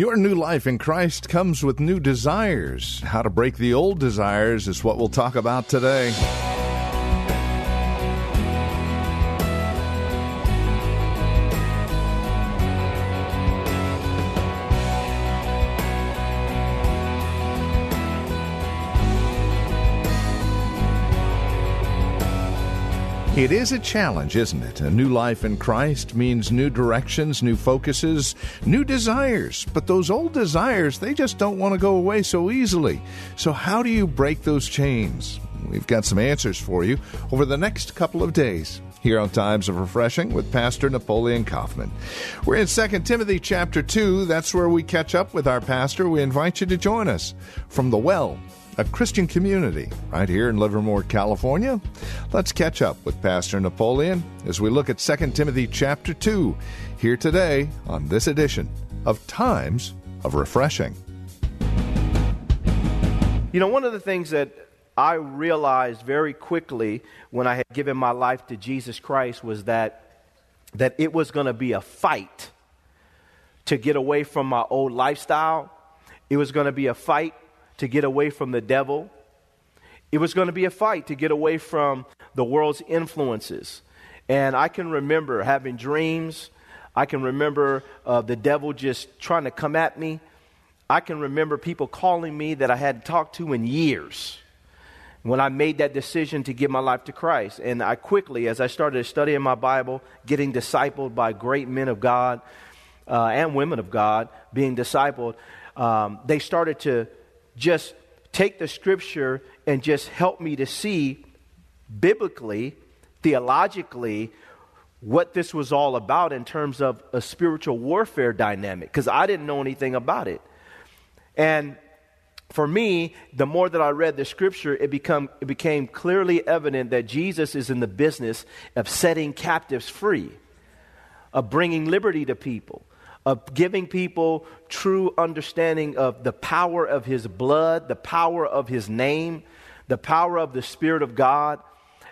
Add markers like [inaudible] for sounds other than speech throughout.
Your new life in Christ comes with new desires. How to break the old desires is what we'll talk about today. It is a challenge, isn't it? A new life in Christ means new directions, new focuses, new desires. But those old desires, they just don't want to go away so easily. So, how do you break those chains? We've got some answers for you over the next couple of days here on Times of Refreshing with Pastor Napoleon Kaufman. We're in 2 Timothy chapter 2. That's where we catch up with our pastor. We invite you to join us from the well a Christian community right here in Livermore, California. Let's catch up with Pastor Napoleon as we look at 2 Timothy chapter 2 here today on this edition of Times of Refreshing. You know, one of the things that I realized very quickly when I had given my life to Jesus Christ was that that it was going to be a fight to get away from my old lifestyle. It was going to be a fight to get away from the devil. It was going to be a fight to get away from the world's influences. And I can remember having dreams. I can remember uh, the devil just trying to come at me. I can remember people calling me that I hadn't talked to in years when I made that decision to give my life to Christ. And I quickly, as I started studying my Bible, getting discipled by great men of God uh, and women of God, being discipled, um, they started to just take the scripture and just help me to see biblically, theologically, what this was all about in terms of a spiritual warfare dynamic, because I didn't know anything about it. And for me, the more that I read the scripture, it, become, it became clearly evident that Jesus is in the business of setting captives free, of bringing liberty to people of giving people true understanding of the power of his blood, the power of his name, the power of the Spirit of God,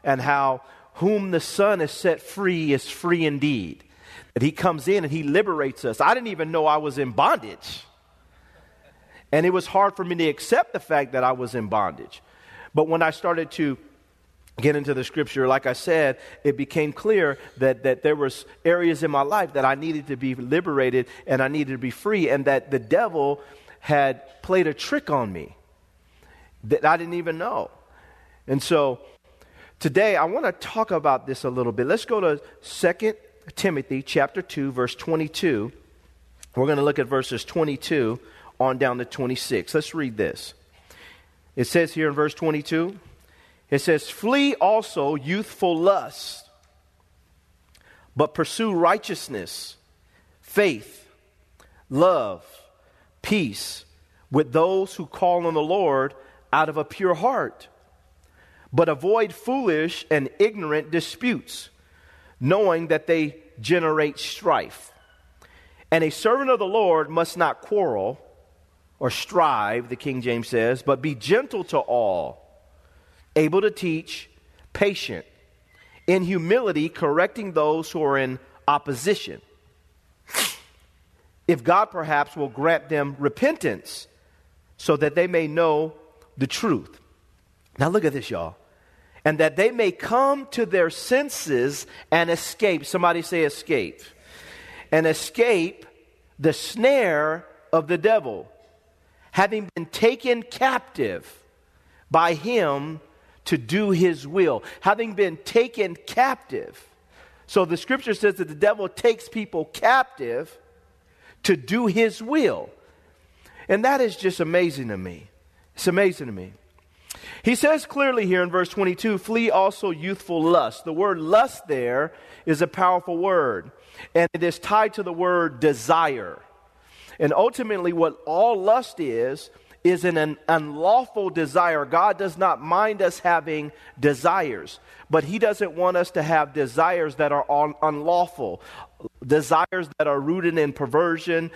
and how whom the Son is set free is free indeed. That he comes in and he liberates us. I didn't even know I was in bondage. And it was hard for me to accept the fact that I was in bondage. But when I started to get into the scripture, like I said, it became clear that, that there was areas in my life that I needed to be liberated and I needed to be free, and that the devil had played a trick on me that I didn't even know. And so today I want to talk about this a little bit. Let's go to 2 Timothy chapter 2 verse 22. We're going to look at verses 22 on down to 26. Let's read this. It says here in verse 22, it says, Flee also youthful lust, but pursue righteousness, faith, love, peace with those who call on the Lord out of a pure heart. But avoid foolish and ignorant disputes, knowing that they generate strife. And a servant of the Lord must not quarrel or strive, the King James says, but be gentle to all able to teach, patient, in humility, correcting those who are in opposition. If God perhaps will grant them repentance so that they may know the truth. Now, look at this, y'all. And that they may come to their senses and escape. Somebody say, escape. And escape the snare of the devil, having been taken captive by him to do his will, having been taken captive. So the scripture says that the devil takes people captive to do his will. And that is just amazing to me. It's amazing to me. He says clearly here in verse 22 flee also youthful lust. The word lust there is a powerful word, and it is tied to the word desire. And ultimately, what all lust is, is an unlawful desire. God does not mind us having desires, but He doesn't want us to have desires that are un- unlawful, desires that are rooted in perversion,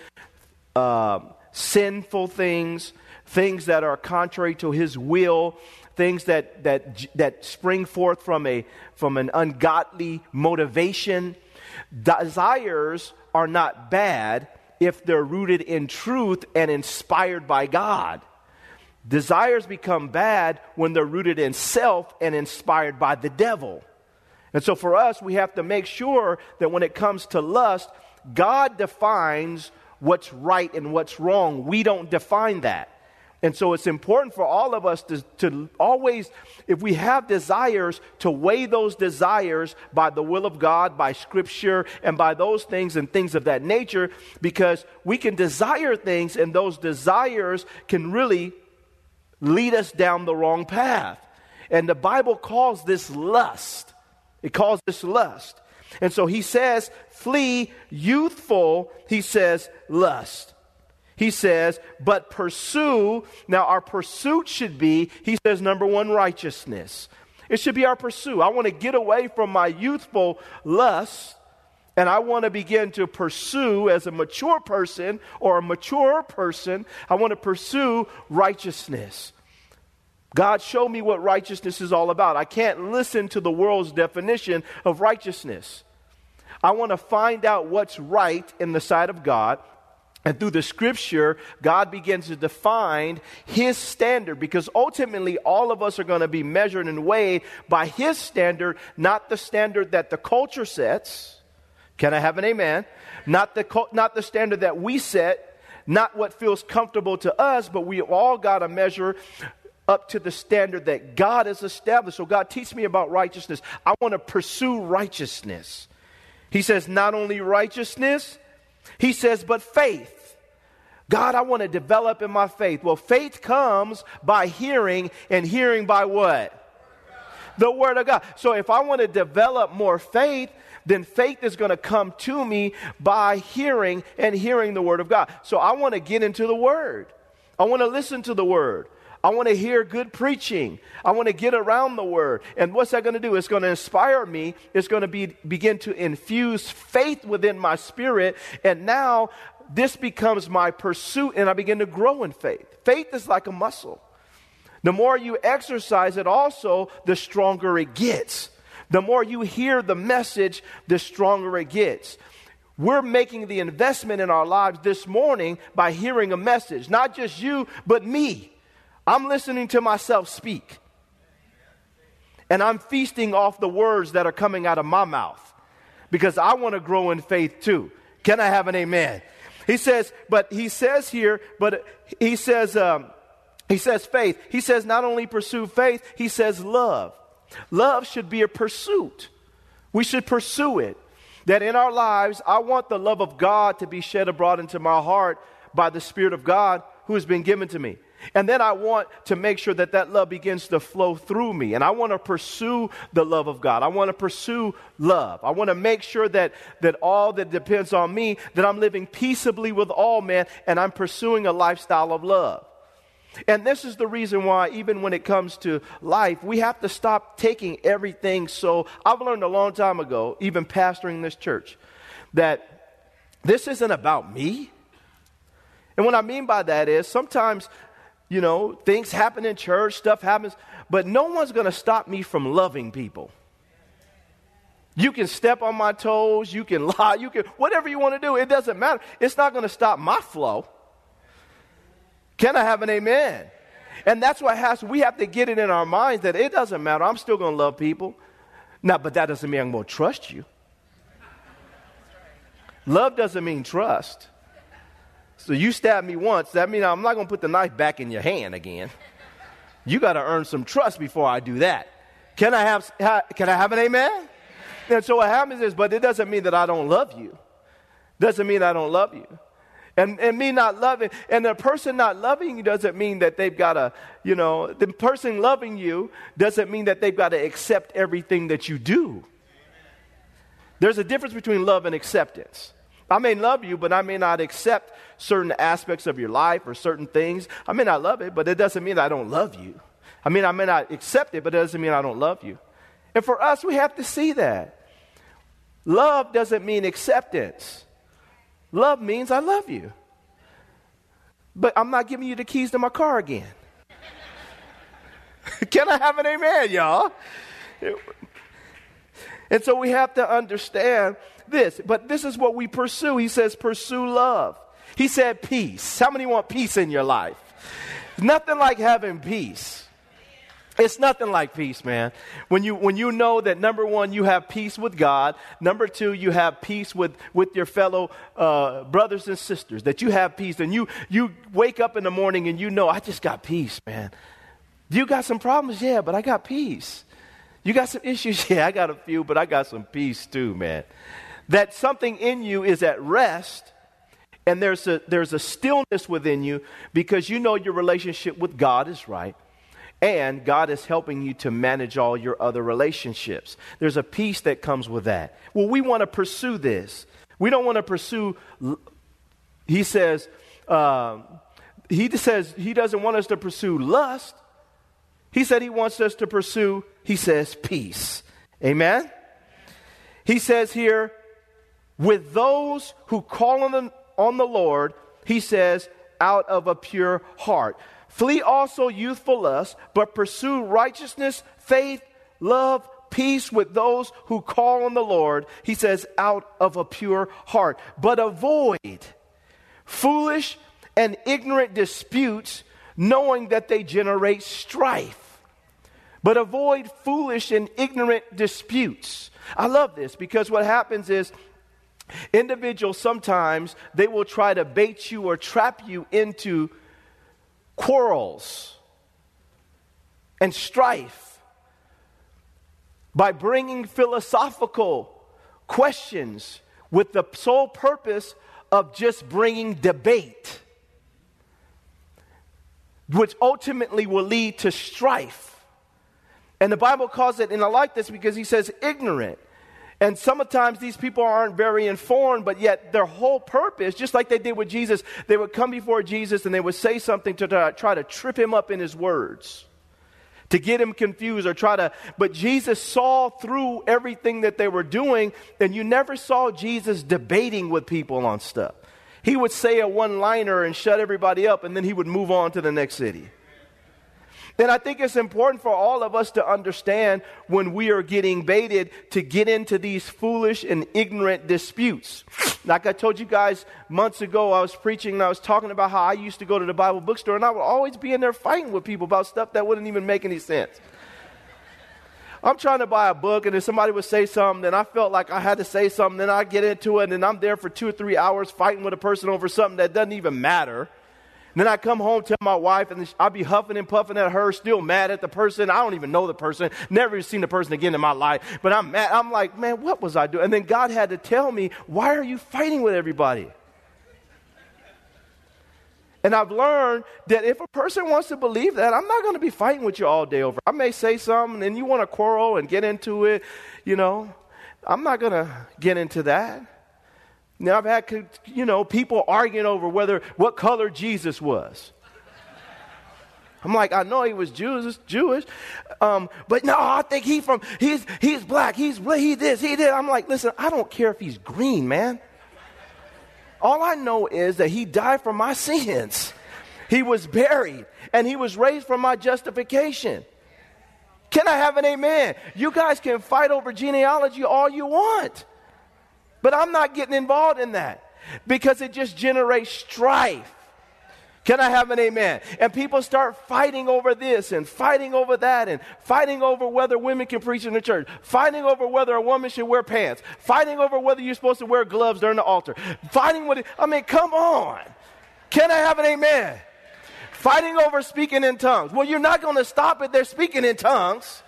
uh, sinful things, things that are contrary to His will, things that, that, that spring forth from, a, from an ungodly motivation. Desires are not bad if they're rooted in truth and inspired by God. Desires become bad when they're rooted in self and inspired by the devil. And so for us, we have to make sure that when it comes to lust, God defines what's right and what's wrong. We don't define that. And so it's important for all of us to, to always, if we have desires, to weigh those desires by the will of God, by scripture, and by those things and things of that nature, because we can desire things and those desires can really lead us down the wrong path. And the Bible calls this lust. It calls this lust. And so he says, flee youthful, he says, lust. He says, but pursue. Now, our pursuit should be, he says, number one, righteousness. It should be our pursuit. I want to get away from my youthful lust and I want to begin to pursue as a mature person or a mature person, I want to pursue righteousness. God, show me what righteousness is all about. I can't listen to the world's definition of righteousness. I want to find out what's right in the sight of God and through the scripture, God begins to define His standard because ultimately all of us are going to be measured and weighed by His standard, not the standard that the culture sets. Can I have an amen? Not the, not the standard that we set, not what feels comfortable to us, but we all got to measure up to the standard that God has established. So, God, teach me about righteousness. I want to pursue righteousness. He says, not only righteousness, he says, but faith. God, I want to develop in my faith. Well, faith comes by hearing, and hearing by what? The Word of God. So if I want to develop more faith, then faith is going to come to me by hearing and hearing the Word of God. So I want to get into the Word. I want to listen to the Word. I want to hear good preaching. I want to get around the word. And what's that going to do? It's going to inspire me. It's going to be, begin to infuse faith within my spirit. And now this becomes my pursuit and I begin to grow in faith. Faith is like a muscle. The more you exercise it, also, the stronger it gets. The more you hear the message, the stronger it gets. We're making the investment in our lives this morning by hearing a message. Not just you, but me. I'm listening to myself speak. And I'm feasting off the words that are coming out of my mouth because I want to grow in faith too. Can I have an amen? He says, but he says here, but he says, um, he says faith. He says not only pursue faith, he says love. Love should be a pursuit. We should pursue it. That in our lives, I want the love of God to be shed abroad into my heart by the Spirit of God who has been given to me. And then I want to make sure that that love begins to flow through me. And I want to pursue the love of God. I want to pursue love. I want to make sure that, that all that depends on me, that I'm living peaceably with all men and I'm pursuing a lifestyle of love. And this is the reason why, even when it comes to life, we have to stop taking everything so. I've learned a long time ago, even pastoring this church, that this isn't about me. And what I mean by that is sometimes you know, things happen in church, stuff happens, but no one's going to stop me from loving people. You can step on my toes, you can [laughs] lie, you can, whatever you want to do, it doesn't matter. It's not going to stop my flow. Can I have an amen? And that's what has, we have to get it in our minds that it doesn't matter. I'm still going to love people. Now, but that doesn't mean I'm going to trust you. Love doesn't mean trust. So you stabbed me once, that means I'm not going to put the knife back in your hand again. You got to earn some trust before I do that. Can I have, can I have an amen? And so what happens is, but it doesn't mean that I don't love you. Doesn't mean I don't love you. And, and me not loving, and the person not loving you doesn't mean that they've got to, you know, the person loving you doesn't mean that they've got to accept everything that you do. There's a difference between love and acceptance. I may love you, but I may not accept certain aspects of your life or certain things. I may not love it, but it doesn't mean I don't love you. I mean, I may not accept it, but it doesn't mean I don't love you. And for us, we have to see that. Love doesn't mean acceptance. Love means I love you. But I'm not giving you the keys to my car again. [laughs] Can I have an amen, y'all? And so we have to understand this. But this is what we pursue. He says, pursue love. He said, peace. How many want peace in your life? Nothing like having peace. It's nothing like peace, man. When you, when you know that number one, you have peace with God. Number two, you have peace with, with your fellow uh, brothers and sisters. That you have peace. And you, you wake up in the morning and you know, I just got peace, man. You got some problems? Yeah, but I got peace. You got some issues? [laughs] Yeah, I got a few, but I got some peace too, man. That something in you is at rest and there's a, there's a stillness within you because you know your relationship with God is right and God is helping you to manage all your other relationships. There's a peace that comes with that. Well, we want to pursue this. We don't want to pursue, he says, uh, he says he doesn't want us to pursue lust. He said he wants us to pursue, he says, peace. Amen? He says here, with those who call on the, on the Lord, he says, out of a pure heart. Flee also youthful lust, but pursue righteousness, faith, love, peace with those who call on the Lord, he says, out of a pure heart. But avoid foolish and ignorant disputes, knowing that they generate strife. But avoid foolish and ignorant disputes. I love this because what happens is individuals sometimes they will try to bait you or trap you into quarrels and strife by bringing philosophical questions with the sole purpose of just bringing debate, which ultimately will lead to strife. And the Bible calls it, and I like this because he says ignorant. And sometimes these people aren't very informed, but yet their whole purpose, just like they did with Jesus, they would come before Jesus and they would say something to try to trip him up in his words, to get him confused or try to. But Jesus saw through everything that they were doing, and you never saw Jesus debating with people on stuff. He would say a one liner and shut everybody up, and then he would move on to the next city. And I think it's important for all of us to understand when we are getting baited to get into these foolish and ignorant disputes. Like I told you guys months ago, I was preaching and I was talking about how I used to go to the Bible bookstore and I would always be in there fighting with people about stuff that wouldn't even make any sense. I'm trying to buy a book, and then somebody would say something, and I felt like I had to say something, then I get into it, and then I'm there for two or three hours fighting with a person over something that doesn't even matter. Then I come home, tell my wife, and I'll be huffing and puffing at her, still mad at the person. I don't even know the person, never seen the person again in my life. But I'm mad. I'm like, man, what was I doing? And then God had to tell me, why are you fighting with everybody? And I've learned that if a person wants to believe that, I'm not going to be fighting with you all day over. I may say something and you want to quarrel and get into it, you know. I'm not going to get into that. Now, I've had, you know, people arguing over whether, what color Jesus was. I'm like, I know he was Jewish, Jewish, um, but no, I think he from he's he's black, he's he this, he did. I'm like, listen, I don't care if he's green, man. All I know is that he died for my sins. He was buried and he was raised for my justification. Can I have an amen? You guys can fight over genealogy all you want. But I'm not getting involved in that because it just generates strife. Can I have an amen? And people start fighting over this and fighting over that and fighting over whether women can preach in the church, fighting over whether a woman should wear pants, fighting over whether you're supposed to wear gloves during the altar, fighting with it. I mean, come on. Can I have an amen? Fighting over speaking in tongues. Well, you're not going to stop it. They're speaking in tongues.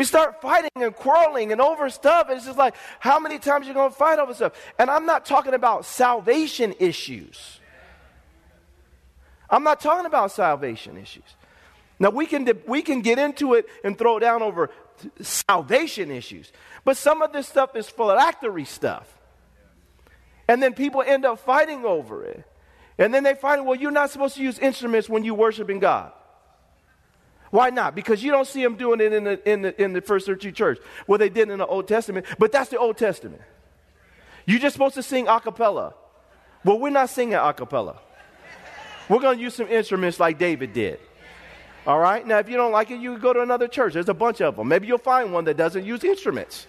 We start fighting and quarreling and over stuff. And it's just like, how many times are you going to fight over stuff? And I'm not talking about salvation issues. I'm not talking about salvation issues. Now, we can, we can get into it and throw down over salvation issues. But some of this stuff is phylactery stuff. And then people end up fighting over it. And then they find, well, you're not supposed to use instruments when you're worshiping God. Why not? Because you don't see them doing it in the, in the, in the first century church. Well, they did in the Old Testament, but that's the Old Testament. You're just supposed to sing a cappella. Well, we're not singing a cappella. We're going to use some instruments like David did. All right? Now, if you don't like it, you go to another church. There's a bunch of them. Maybe you'll find one that doesn't use instruments.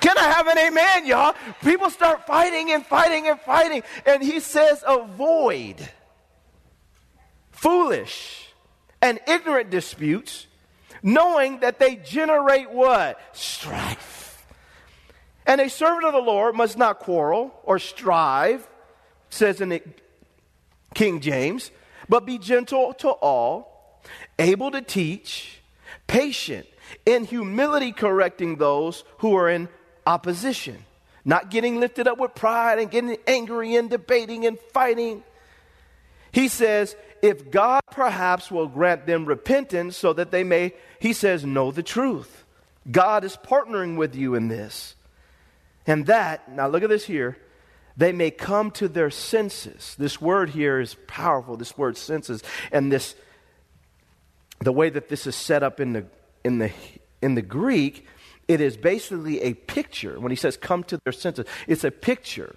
Can I have an amen, y'all? People start fighting and fighting and fighting. And he says, avoid foolish and ignorant disputes, knowing that they generate what? Strife. And a servant of the Lord must not quarrel or strive, says in King James, but be gentle to all, able to teach, patient, in humility correcting those who are in opposition, not getting lifted up with pride and getting angry and debating and fighting. He says, if God perhaps will grant them repentance so that they may, he says, know the truth. God is partnering with you in this. And that, now look at this here, they may come to their senses. This word here is powerful, this word senses. And this, the way that this is set up in the, in the, in the Greek, it is basically a picture. When he says come to their senses, it's a picture.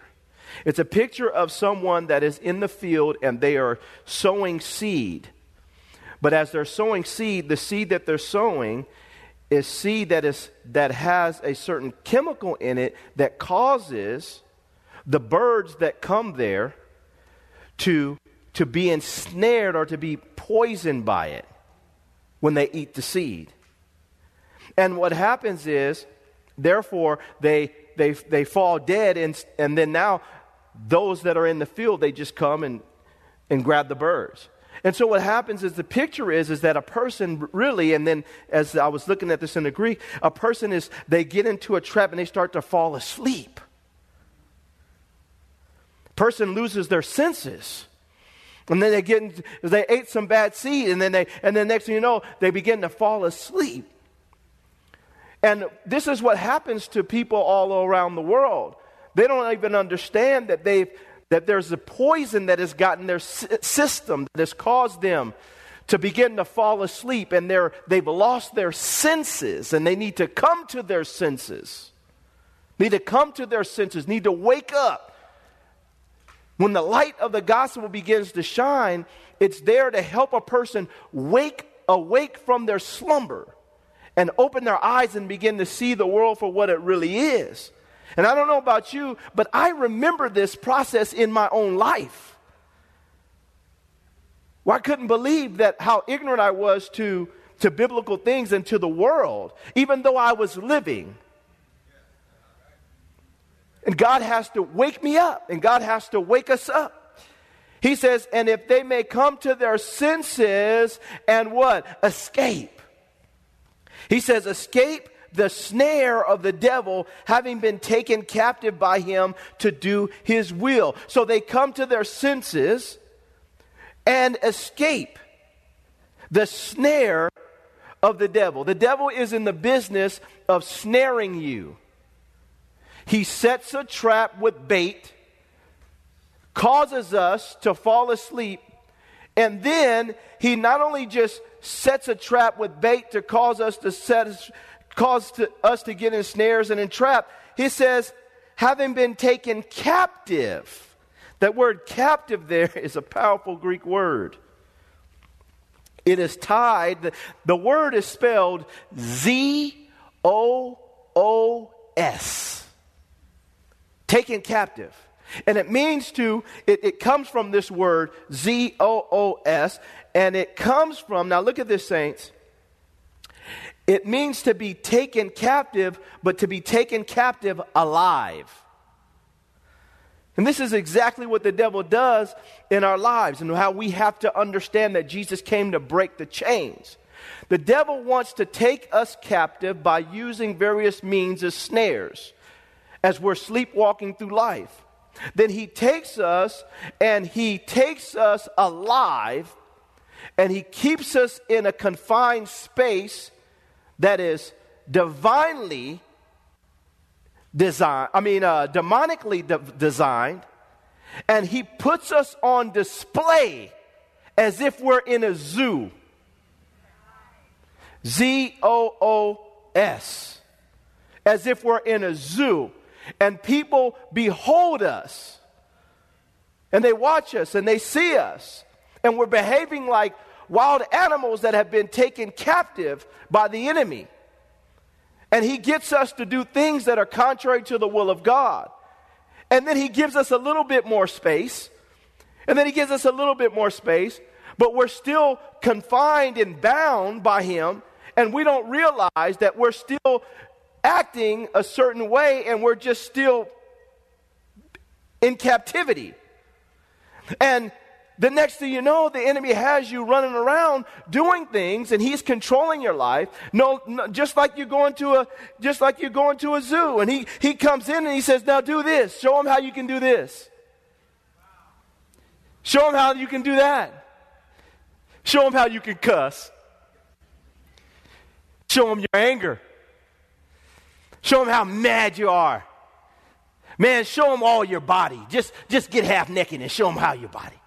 It's a picture of someone that is in the field and they are sowing seed. But as they're sowing seed, the seed that they're sowing is seed that, is, that has a certain chemical in it that causes the birds that come there to, to be ensnared or to be poisoned by it when they eat the seed. And what happens is, therefore, they, they, they fall dead, and, and then now those that are in the field, they just come and, and grab the birds. And so what happens is the picture is is that a person really, and then as I was looking at this in the Greek, a person is they get into a trap and they start to fall asleep. Person loses their senses. And then they get into, they ate some bad seed, and then they and then next thing you know, they begin to fall asleep. And this is what happens to people all around the world. They don't even understand that they've that there's a poison that has gotten their system that has caused them to begin to fall asleep and they're, they've lost their senses and they need to come to their senses. Need to come to their senses, need to wake up. When the light of the gospel begins to shine, it's there to help a person wake awake from their slumber and open their eyes and begin to see the world for what it really is. And I don't know about you, but I remember this process in my own life. Well, I couldn't believe that how ignorant I was to, to biblical things and to the world, even though I was living. And God has to wake me up, and God has to wake us up. He says, and if they may come to their senses and what? Escape. He says, escape the snare of the devil, having been taken captive by him to do his will. So they come to their senses and escape the snare of the devil. The devil is in the business of snaring you. He sets a trap with bait, causes us to fall asleep, and then he not only just sets a trap with bait to cause us to set cause to, us to get in snares and entrap. He says, having been taken captive. That word captive there [laughs] is a powerful Greek word. It is tied, the, the word is spelled Z O O S. Taken captive. And it means to, it, it comes from this word, Z O O S, and it comes from, now look at this, saints. It means to be taken captive, but to be taken captive alive. And this is exactly what the devil does in our lives and how we have to understand that Jesus came to break the chains. The devil wants to take us captive by using various means as snares as we're sleepwalking through life. Then he takes us and he takes us alive and he keeps us in a confined space that is divinely designed, I mean, uh, demonically de- designed, and he puts us on display as if we're in a zoo. Z O O S. As if we're in a zoo. And people behold us. And they watch us and they see us. And we're behaving like wild animals that have been taken captive by the enemy. And he gets us to do things that are contrary to the will of God. And then he gives us a little bit more space. And then he gives us a little bit more space. But we're still confined and bound by him. And we don't realize that we're still acting a certain way and we're just still in captivity. And the next thing you know, the enemy has you running around doing things, and he's controlling your life. No, no, just like you going to a, just like you're going to a zoo, and he he comes in and he says, "Now do this. Show him how you can do this. Show him how you can do that. Show him how you can cuss. Show him your anger. Show him how mad you are. Man, show him all your body. Just just get half naked and show him how your body."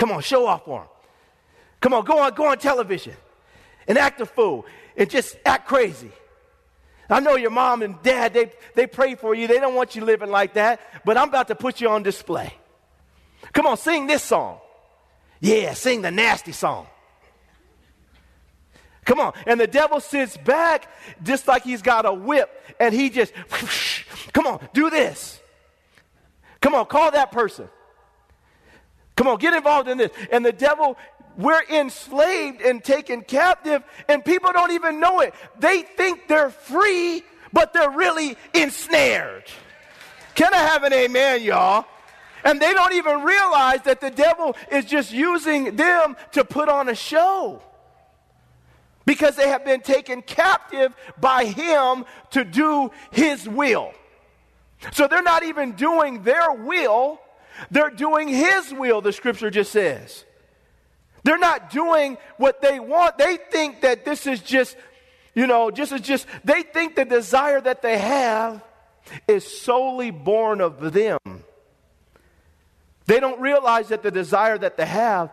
Come on, show off for them. Come on, go on, go on television and act a fool and just act crazy. I know your mom and dad, they, they pray for you. They don't want you living like that, but I'm about to put you on display. Come on, sing this song. Yeah, sing the nasty song. Come on. And the devil sits back just like he's got a whip and he just, whoosh, [laughs] come on, do this. Come on, call that person. Come on, get involved in this. And the devil, we're enslaved and taken captive, and people don't even know it. They think they're free, but they're really ensnared. Can I have an amen, y'all? And they don't even realize that the devil is just using them to put on a show because they have been taken captive by him to do his will. So they're not even doing their will, they're doing His will, the scripture just says. They're not doing what they want. They think that this is just, you know, just as just, they think the desire that they have is solely born of them. They don't realize that the desire that they have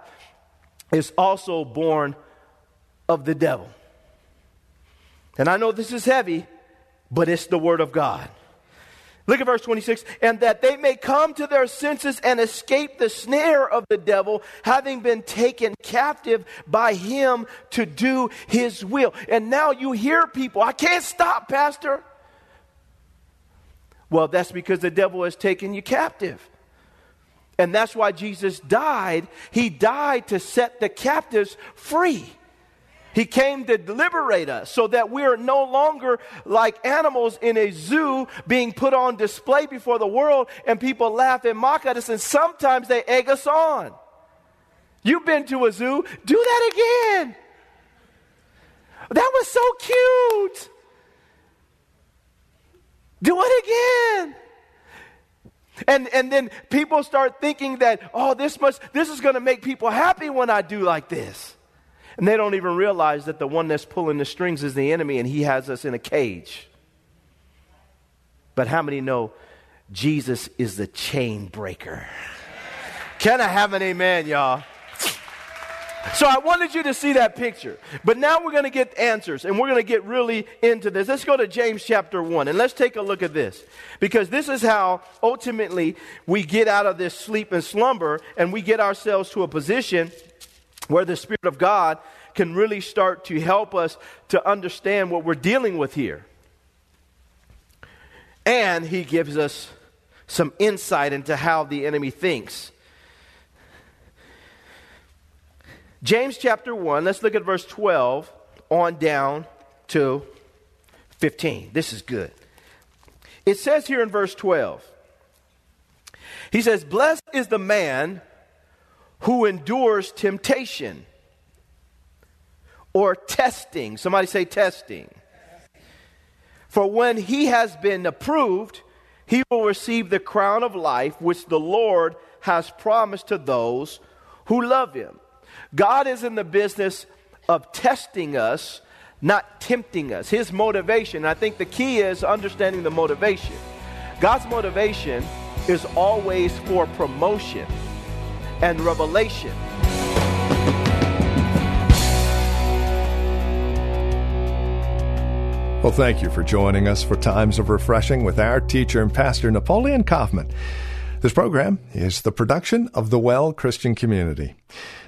is also born of the devil. And I know this is heavy, but it's the Word of God. Look at verse 26. And that they may come to their senses and escape the snare of the devil, having been taken captive by him to do his will. And now you hear people, I can't stop, Pastor. Well, that's because the devil has taken you captive. And that's why Jesus died. He died to set the captives free. He came to liberate us so that we are no longer like animals in a zoo being put on display before the world and people laugh and mock at us and sometimes they egg us on. You've been to a zoo, do that again. That was so cute. Do it again. And, and then people start thinking that, oh, this must, this is going to make people happy when I do like this. And they don't even realize that the one that's pulling the strings is the enemy and he has us in a cage. But how many know Jesus is the chain breaker? Can I have an amen, y'all? So I wanted you to see that picture. But now we're going to get answers and we're going to get really into this. Let's go to James chapter 1 and let's take a look at this. Because this is how ultimately we get out of this sleep and slumber and we get ourselves to a position where the Spirit of God can really start to help us to understand what we're dealing with here. And He gives us some insight into how the enemy thinks. James chapter 1, let's look at verse 12 on down to 15. This is good. It says here in verse 12, he says, Blessed is the man who endures temptation or testing. Somebody say testing. For when he has been approved, he will receive the crown of life which the Lord has promised to those who love him. God is in the business of testing us not tempting us. His motivation, I think the key is understanding the motivation. God's motivation is always for promotion and revelation. Well, thank you for joining us for Times of Refreshing with our teacher and pastor, Napoleon Kaufman. This program is the production of the Well Christian Community.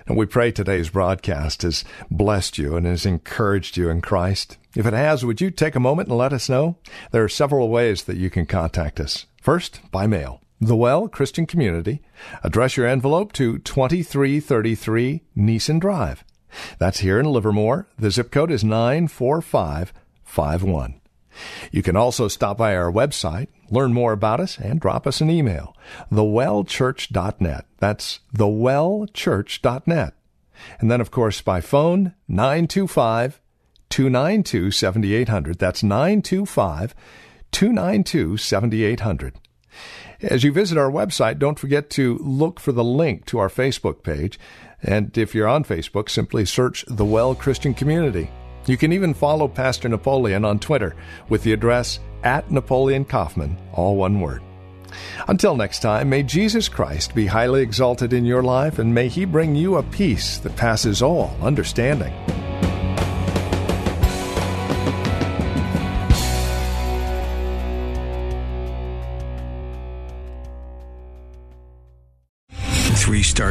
And we pray today's broadcast has blessed you and has encouraged you in Christ. If it has, would you take a moment and let us know? There are several ways that you can contact us. First, by mail. The Well Christian Community. Address your envelope to 2333 Nissen Drive. That's here in Livermore. The zip code is 94551. You can also stop by our website, learn more about us, and drop us an email. TheWellChurch.net. That's TheWellChurch.net. And then, of course, by phone, 925 292 7800. That's 925 292 7800. As you visit our website, don't forget to look for the link to our Facebook page. And if you're on Facebook, simply search The Well Christian Community. You can even follow Pastor Napoleon on Twitter with the address at Napoleon Kaufman, all one word. Until next time, may Jesus Christ be highly exalted in your life and may he bring you a peace that passes all understanding.